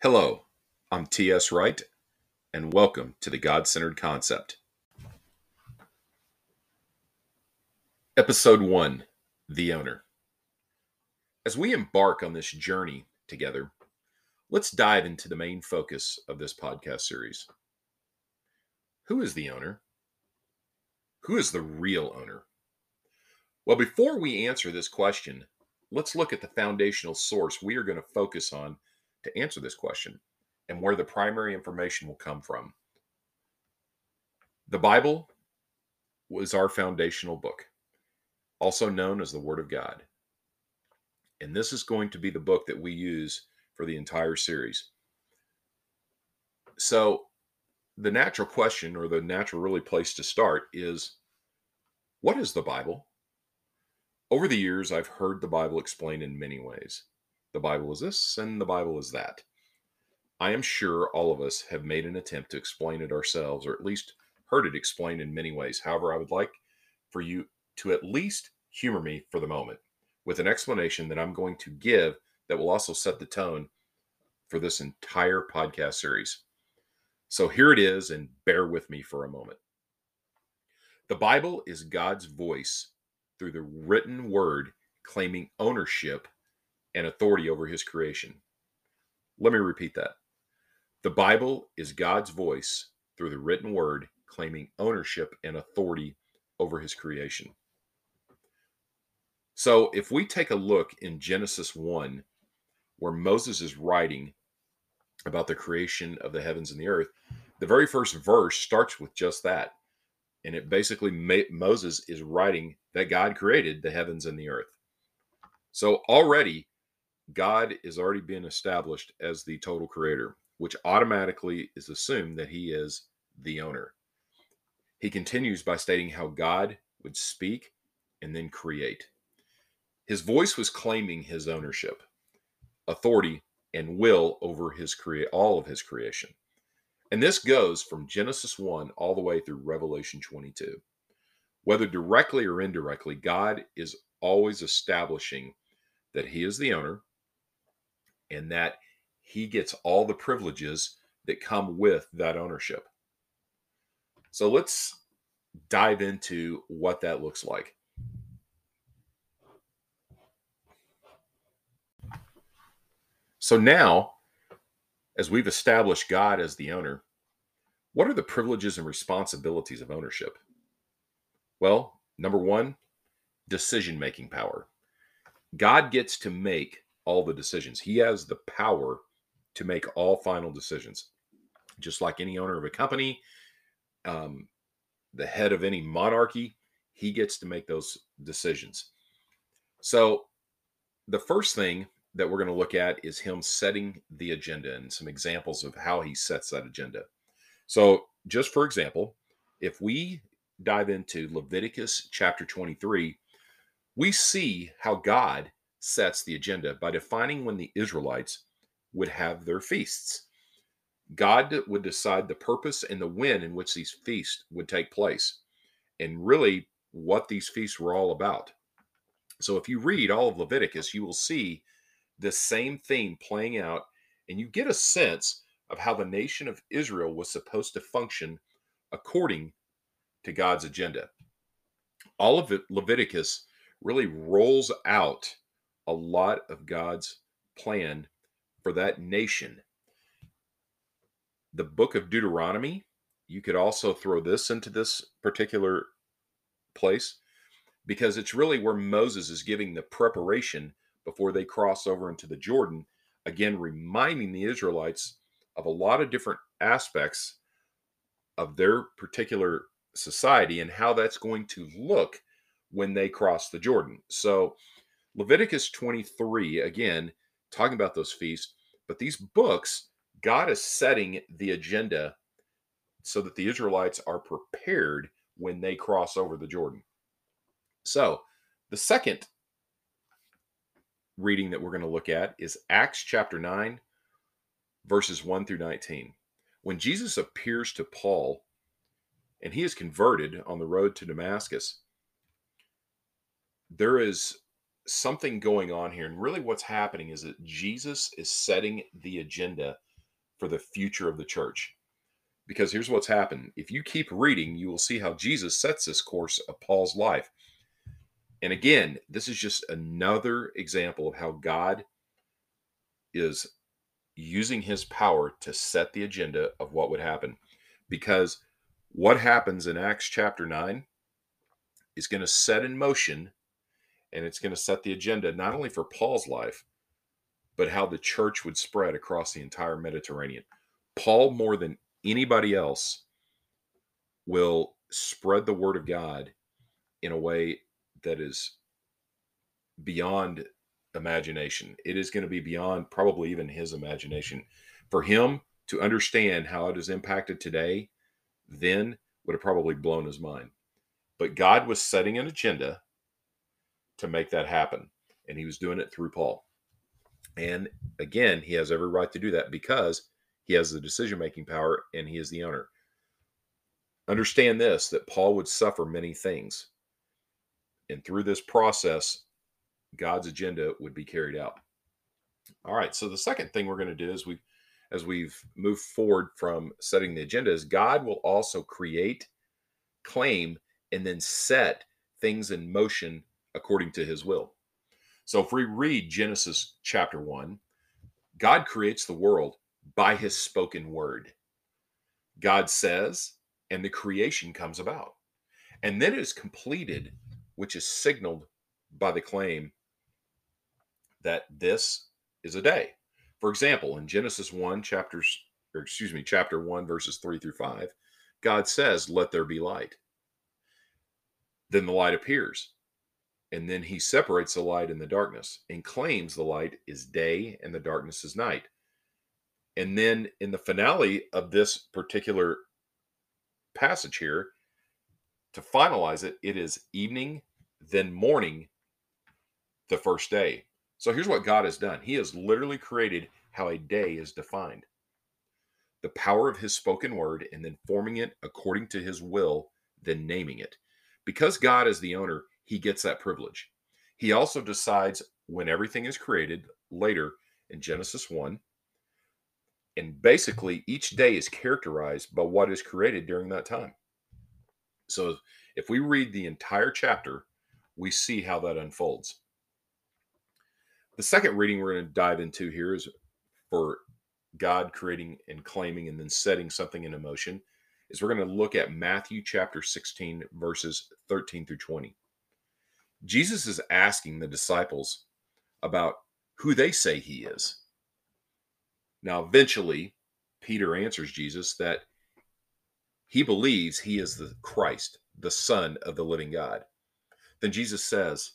Hello, I'm T.S. Wright, and welcome to the God Centered Concept. Episode 1 The Owner. As we embark on this journey together, let's dive into the main focus of this podcast series. Who is the owner? Who is the real owner? Well, before we answer this question, let's look at the foundational source we are going to focus on to answer this question and where the primary information will come from. The Bible was our foundational book, also known as the Word of God. And this is going to be the book that we use for the entire series. So, the natural question or the natural really place to start is what is the Bible? Over the years, I've heard the Bible explained in many ways. The Bible is this and the Bible is that. I am sure all of us have made an attempt to explain it ourselves, or at least heard it explained in many ways. However, I would like for you to at least humor me for the moment with an explanation that I'm going to give that will also set the tone for this entire podcast series. So here it is, and bear with me for a moment. The Bible is God's voice through the written word claiming ownership and authority over his creation. Let me repeat that. The Bible is God's voice through the written word claiming ownership and authority over his creation. So if we take a look in Genesis 1, where Moses is writing about the creation of the heavens and the earth, the very first verse starts with just that. And it basically, Moses is writing that God created the heavens and the earth. So already God is already being established as the total creator, which automatically is assumed that he is the owner. He continues by stating how God would speak and then create. His voice was claiming his ownership, authority, and will over his create all of his creation. And this goes from Genesis 1 all the way through Revelation 22. Whether directly or indirectly, God is always establishing that he is the owner, and that he gets all the privileges that come with that ownership. So let's dive into what that looks like. So now, as we've established God as the owner, what are the privileges and responsibilities of ownership? Well, number one, decision making power. God gets to make all the decisions. He has the power to make all final decisions. Just like any owner of a company, um, the head of any monarchy, he gets to make those decisions. So, the first thing that we're going to look at is him setting the agenda and some examples of how he sets that agenda. So, just for example, if we dive into Leviticus chapter 23, we see how God sets the agenda by defining when the Israelites would have their feasts. God would decide the purpose and the when in which these feasts would take place, and really what these feasts were all about. So, if you read all of Leviticus, you will see the same theme playing out, and you get a sense of how the nation of Israel was supposed to function according to God's agenda. All of it, Leviticus really rolls out a lot of God's plan for that nation. The book of Deuteronomy, you could also throw this into this particular place because it's really where Moses is giving the preparation before they cross over into the Jordan, again, reminding the Israelites of a lot of different aspects of their particular society and how that's going to look when they cross the Jordan. So, Leviticus 23, again, talking about those feasts, but these books, God is setting the agenda so that the Israelites are prepared when they cross over the Jordan. So, the second reading that we're going to look at is Acts chapter 9, verses 1 through 19. When Jesus appears to Paul and he is converted on the road to Damascus, there is something going on here. And really, what's happening is that Jesus is setting the agenda for the future of the church. Because here's what's happened. If you keep reading, you will see how Jesus sets this course of Paul's life. And again, this is just another example of how God is using his power to set the agenda of what would happen. Because what happens in Acts chapter 9 is going to set in motion and it's going to set the agenda not only for Paul's life, but how the church would spread across the entire Mediterranean. Paul, more than anybody else, will spread the word of God in a way that is beyond imagination. It is going to be beyond probably even his imagination. For him to understand how it is impacted today, then would have probably blown his mind. But God was setting an agenda to make that happen, and he was doing it through Paul. And again, he has every right to do that because he has the decision making power and he is the owner. Understand this that Paul would suffer many things. And through this process, God's agenda would be carried out. All right. So the second thing we're going to do is we as we've moved forward from setting the agenda is God will also create, claim, and then set things in motion according to his will. So if we read Genesis chapter 1, God creates the world by his spoken word. God says, and the creation comes about. And then it is completed, which is signaled by the claim that this is a day. For example, in Genesis 1, chapters, or excuse me, chapter 1, verses 3 through 5, God says, Let there be light. Then the light appears. And then he separates the light and the darkness and claims the light is day and the darkness is night. And then in the finale of this particular passage here, to finalize it, it is evening, then morning, the first day. So here's what God has done He has literally created how a day is defined the power of His spoken word, and then forming it according to His will, then naming it. Because God is the owner, he gets that privilege. He also decides when everything is created later in Genesis 1. And basically, each day is characterized by what is created during that time. So if we read the entire chapter, we see how that unfolds. The second reading we're going to dive into here is for God creating and claiming and then setting something into motion is we're going to look at Matthew chapter 16 verses 13 through 20. Jesus is asking the disciples about who they say he is. Now, eventually, Peter answers Jesus that he believes he is the Christ, the Son of the living God. Then Jesus says,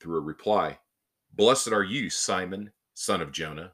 through a reply, Blessed are you, Simon, son of Jonah,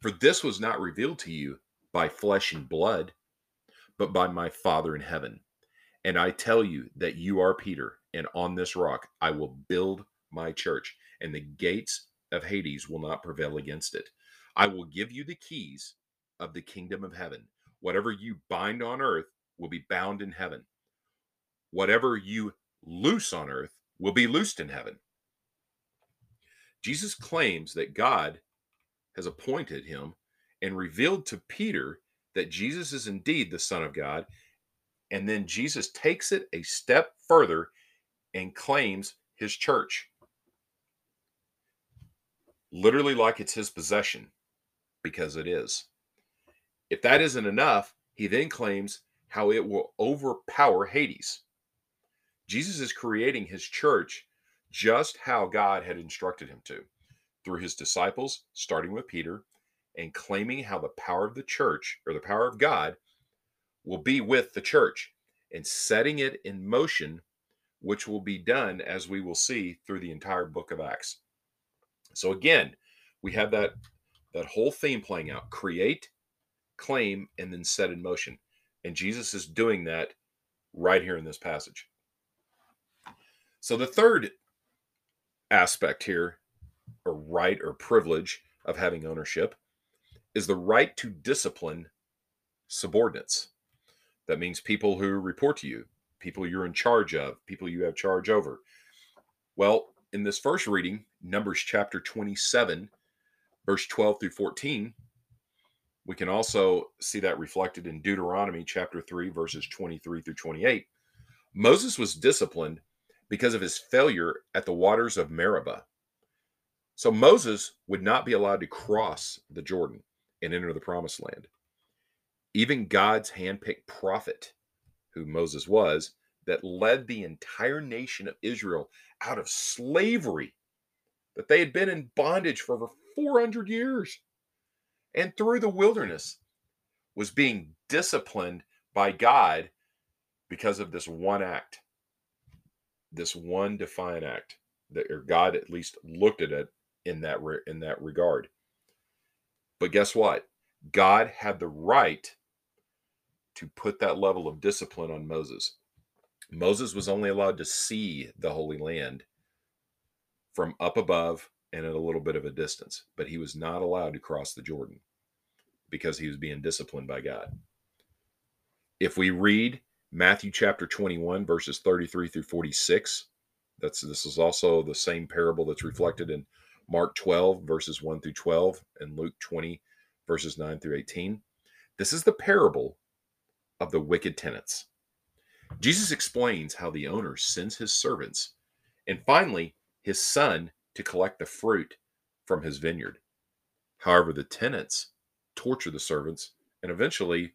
for this was not revealed to you by flesh and blood, but by my Father in heaven. And I tell you that you are Peter, and on this rock I will build my church, and the gates of Hades will not prevail against it. I will give you the keys of the kingdom of heaven. Whatever you bind on earth will be bound in heaven. Whatever you loose on earth will be loosed in heaven. Jesus claims that God has appointed him and revealed to Peter that Jesus is indeed the Son of God and then Jesus takes it a step further and claims his church. Literally, like it's his possession, because it is. If that isn't enough, he then claims how it will overpower Hades. Jesus is creating his church just how God had instructed him to through his disciples, starting with Peter, and claiming how the power of the church or the power of God will be with the church and setting it in motion, which will be done as we will see through the entire book of Acts. So again, we have that that whole theme playing out: create, claim, and then set in motion. And Jesus is doing that right here in this passage. So the third aspect here, or right or privilege of having ownership, is the right to discipline subordinates. That means people who report to you, people you're in charge of, people you have charge over. Well, in this first reading, Numbers chapter 27, verse 12 through 14, We can also see that reflected in Deuteronomy chapter 3, verses 23 through 28. Moses was disciplined because of his failure at the waters of Meribah. So Moses would not be allowed to cross the Jordan and enter the promised land. Even God's handpicked prophet, who Moses was, that led the entire nation of Israel out of slavery, that they had been in bondage for over 400 years and through the wilderness, was being disciplined by God because of this one act, this one defiant act that or God at least looked at it in that re, in that regard. But guess what? God had the right to put that level of discipline on Moses. Moses was only allowed to see the Holy Land from up above and at a little bit of a distance, but he was not allowed to cross the Jordan because he was being disciplined by God. If we read Matthew chapter 21 verses 33 through 46, that's this is also the same parable that's reflected in Mark 12 verses 1 through 12 and Luke 20 verses 9 through 18. This is the parable of the wicked tenants. Jesus explains how the owner sends his servants and finally his son to collect the fruit from his vineyard. However, the tenants torture the servants and eventually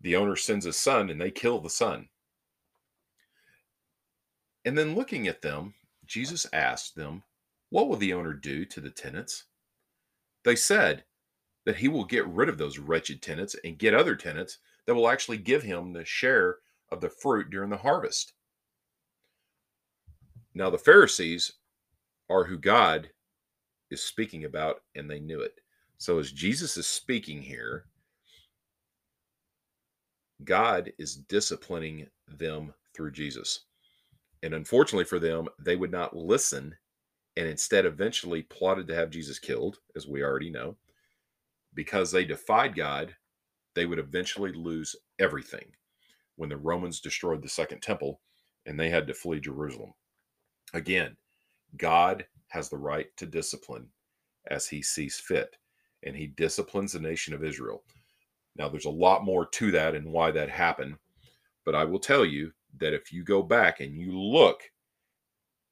the owner sends his son and they kill the son. And then looking at them, Jesus asked them, What will the owner do to the tenants? They said that he will get rid of those wretched tenants and get other tenants that will actually give him the share of the fruit during the harvest. Now, the Pharisees are who God is speaking about, and they knew it. So, as Jesus is speaking here, God is disciplining them through Jesus. And unfortunately for them, they would not listen and instead eventually plotted to have Jesus killed, as we already know. Because they defied God, they would eventually lose everything when the Romans destroyed the second temple and they had to flee Jerusalem. Again, God has the right to discipline as he sees fit, and he disciplines the nation of Israel. Now, there's a lot more to that and why that happened, but I will tell you that if you go back and you look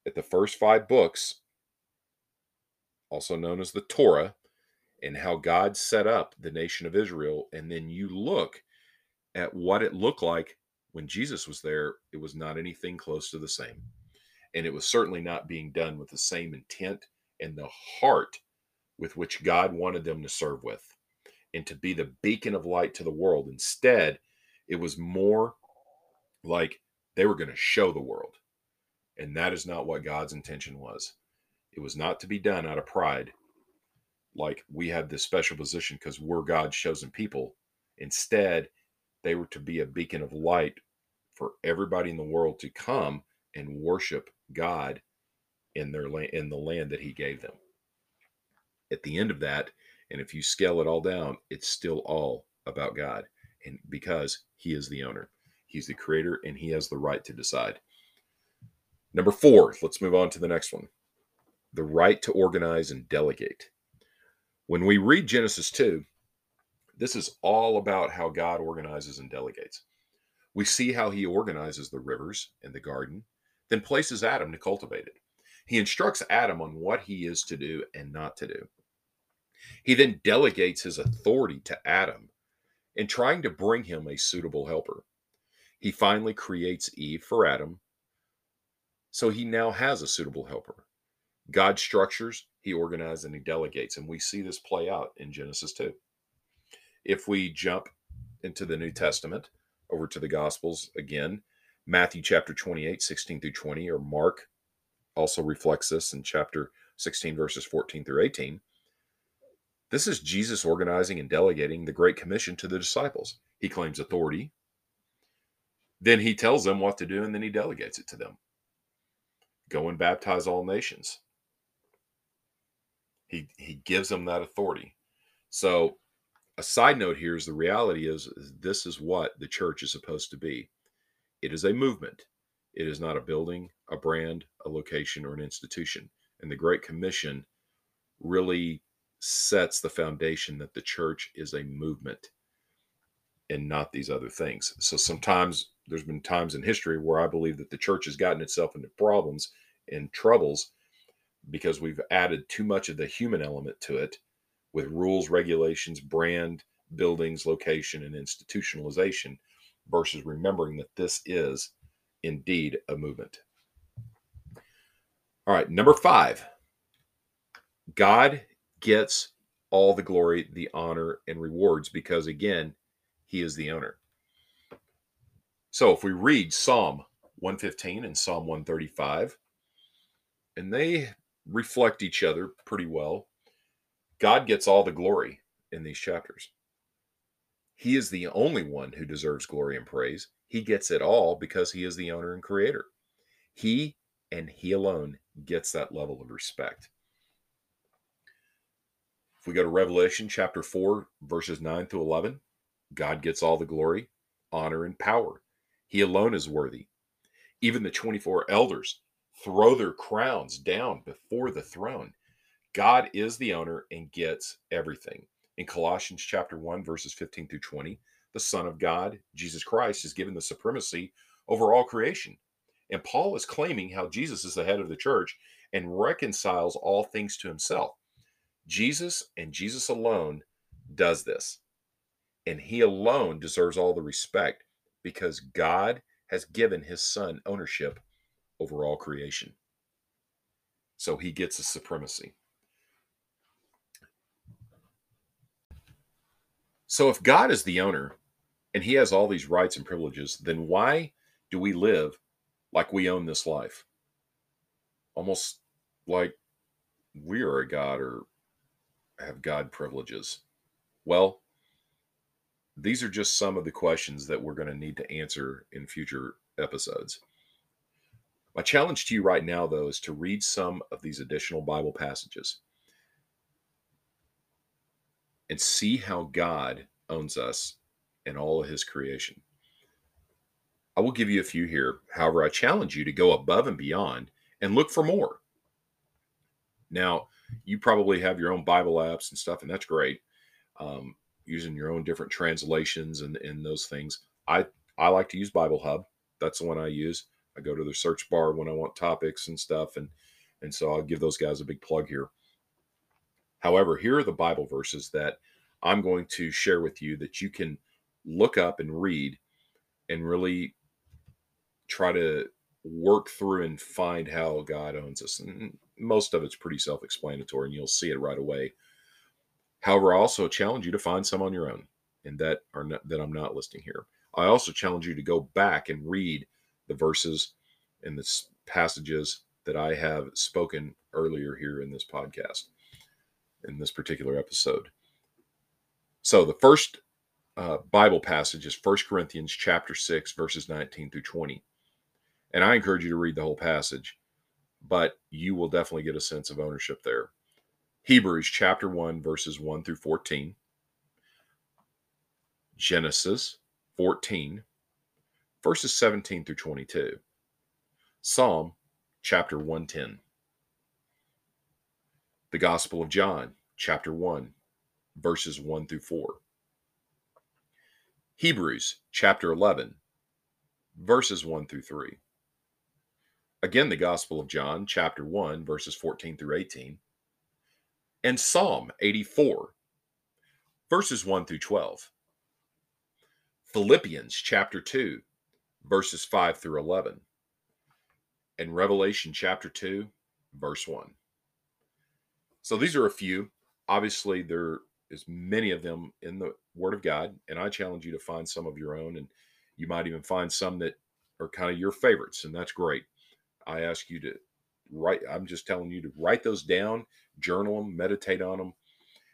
at the first five books, also known as the Torah, and how God set up the nation of Israel, and then you look at what it looked like when Jesus was there, it was not anything close to the same. And it was certainly not being done with the same intent and the heart with which God wanted them to serve with and to be the beacon of light to the world. Instead, it was more like they were going to show the world. And that is not what God's intention was. It was not to be done out of pride, like we have this special position because we're God's chosen people. Instead, they were to be a beacon of light for everybody in the world to come and worship God in their land in the land that he gave them. At the end of that, and if you scale it all down, it's still all about God. And because he is the owner, he's the creator, and he has the right to decide. Number four, let's move on to the next one the right to organize and delegate. When we read Genesis 2, this is all about how God organizes and delegates. We see how he organizes the rivers and the garden, then places Adam to cultivate it. He instructs Adam on what he is to do and not to do. He then delegates his authority to Adam in trying to bring him a suitable helper. He finally creates Eve for Adam, so he now has a suitable helper. God structures, he organizes, and he delegates. And we see this play out in Genesis 2. If we jump into the New Testament, over to the Gospels again, Matthew chapter 28, 16 through 20, or Mark also reflects this in chapter 16, verses 14 through 18. This is Jesus organizing and delegating the Great Commission to the disciples. He claims authority, then he tells them what to do, and then he delegates it to them. Go and baptize all nations. He, he gives them that authority. So, a side note here is the reality is, is this is what the church is supposed to be it is a movement, it is not a building, a brand, a location, or an institution. And the Great Commission really sets the foundation that the church is a movement and not these other things. So sometimes there's been times in history where I believe that the church has gotten itself into problems and troubles because we've added too much of the human element to it with rules, regulations, brand, buildings, location, and institutionalization versus remembering that this is indeed a movement. All right, number five God gets all the glory, the honor, and rewards because, again, he is the owner. So if we read Psalm 115 and Psalm 135, and they reflect each other pretty well, God gets all the glory in these chapters. He is the only one who deserves glory and praise. He gets it all because he is the owner and creator. He and he alone gets that level of respect. If we go to Revelation chapter 4, verses 9 through 11, God gets all the glory, honor, and power. He alone is worthy. Even the 24 elders throw their crowns down before the throne. God is the owner and gets everything. In Colossians chapter 1 verses 15 through 20, the Son of God, Jesus Christ, is given the supremacy over all creation. And Paul is claiming how Jesus is the head of the church and reconciles all things to himself. Jesus and Jesus alone does this and he alone deserves all the respect because God has given his son ownership over all creation. So he gets a supremacy. So if God is the owner and he has all these rights and privileges, then why do we live like we own this life? Almost like we are a God or have God privileges. Well, these are just some of the questions that we're going to need to answer in future episodes. My challenge to you right now, though, is to read some of these additional Bible passages and see how God owns us and all of his creation. I will give you a few here. However, I challenge you to go above and beyond and look for more. Now, you probably have your own Bible apps and stuff, and that's great. Um, using your own different translations and, and those things. I, I like to use Bible Hub. That's the one I use. I go to the search bar when I want topics and stuff. And, and so I'll give those guys a big plug here. However, here are the Bible verses that I'm going to share with you that you can look up and read and really try to work through and find how God owns us. And most of it's pretty self explanatory and you'll see it right away. However, I also challenge you to find some on your own, and that are not, that I'm not listing here. I also challenge you to go back and read the verses and the passages that I have spoken earlier here in this podcast, in this particular episode. So the first uh, Bible passage is 1 Corinthians chapter 6, verses 19 through 20. And I encourage you to read the whole passage, but you will definitely get a sense of ownership there. Hebrews chapter 1, verses 1 through 14. Genesis 14, verses 17 through 22. Psalm chapter 110. The Gospel of John chapter 1, verses 1 through 4. Hebrews chapter 11, verses 1 through 3. Again, the Gospel of John chapter 1, verses 14 through 18 and Psalm 84, verses 1 through 12. Philippians chapter 2, verses 5 through 11. And Revelation chapter 2, verse 1. So these are a few. Obviously, there is many of them in the Word of God, and I challenge you to find some of your own, and you might even find some that are kind of your favorites, and that's great. I ask you to write. I'm just telling you to write those down, journal them, meditate on them,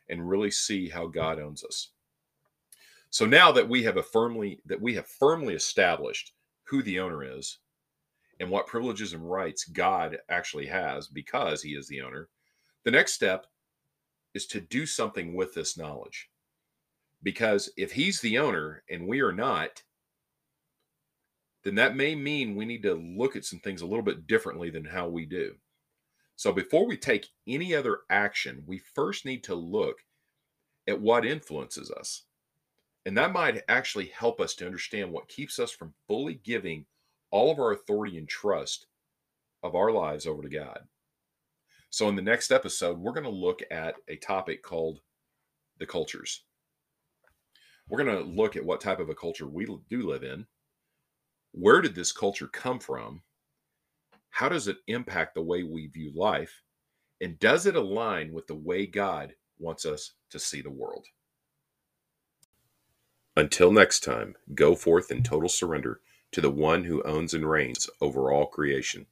and really see how God owns us. So now that we have firmly that we have firmly established who the owner is and what privileges and rights God actually has because he is the owner, the next step is to do something with this knowledge. Because if he's the owner and we are not, then that may mean we need to look at some things a little bit differently than how we do. So before we take any other action, we first need to look at what influences us. And that might actually help us to understand what keeps us from fully giving all of our authority and trust of our lives over to God. So, in the next episode, we're going to look at a topic called the cultures. We're going to look at what type of a culture we do live in. Where did this culture come from? How does it impact the way we view life? And does it align with the way God wants us to see the world? Until next time, go forth in total surrender to the one who owns and reigns over all creation.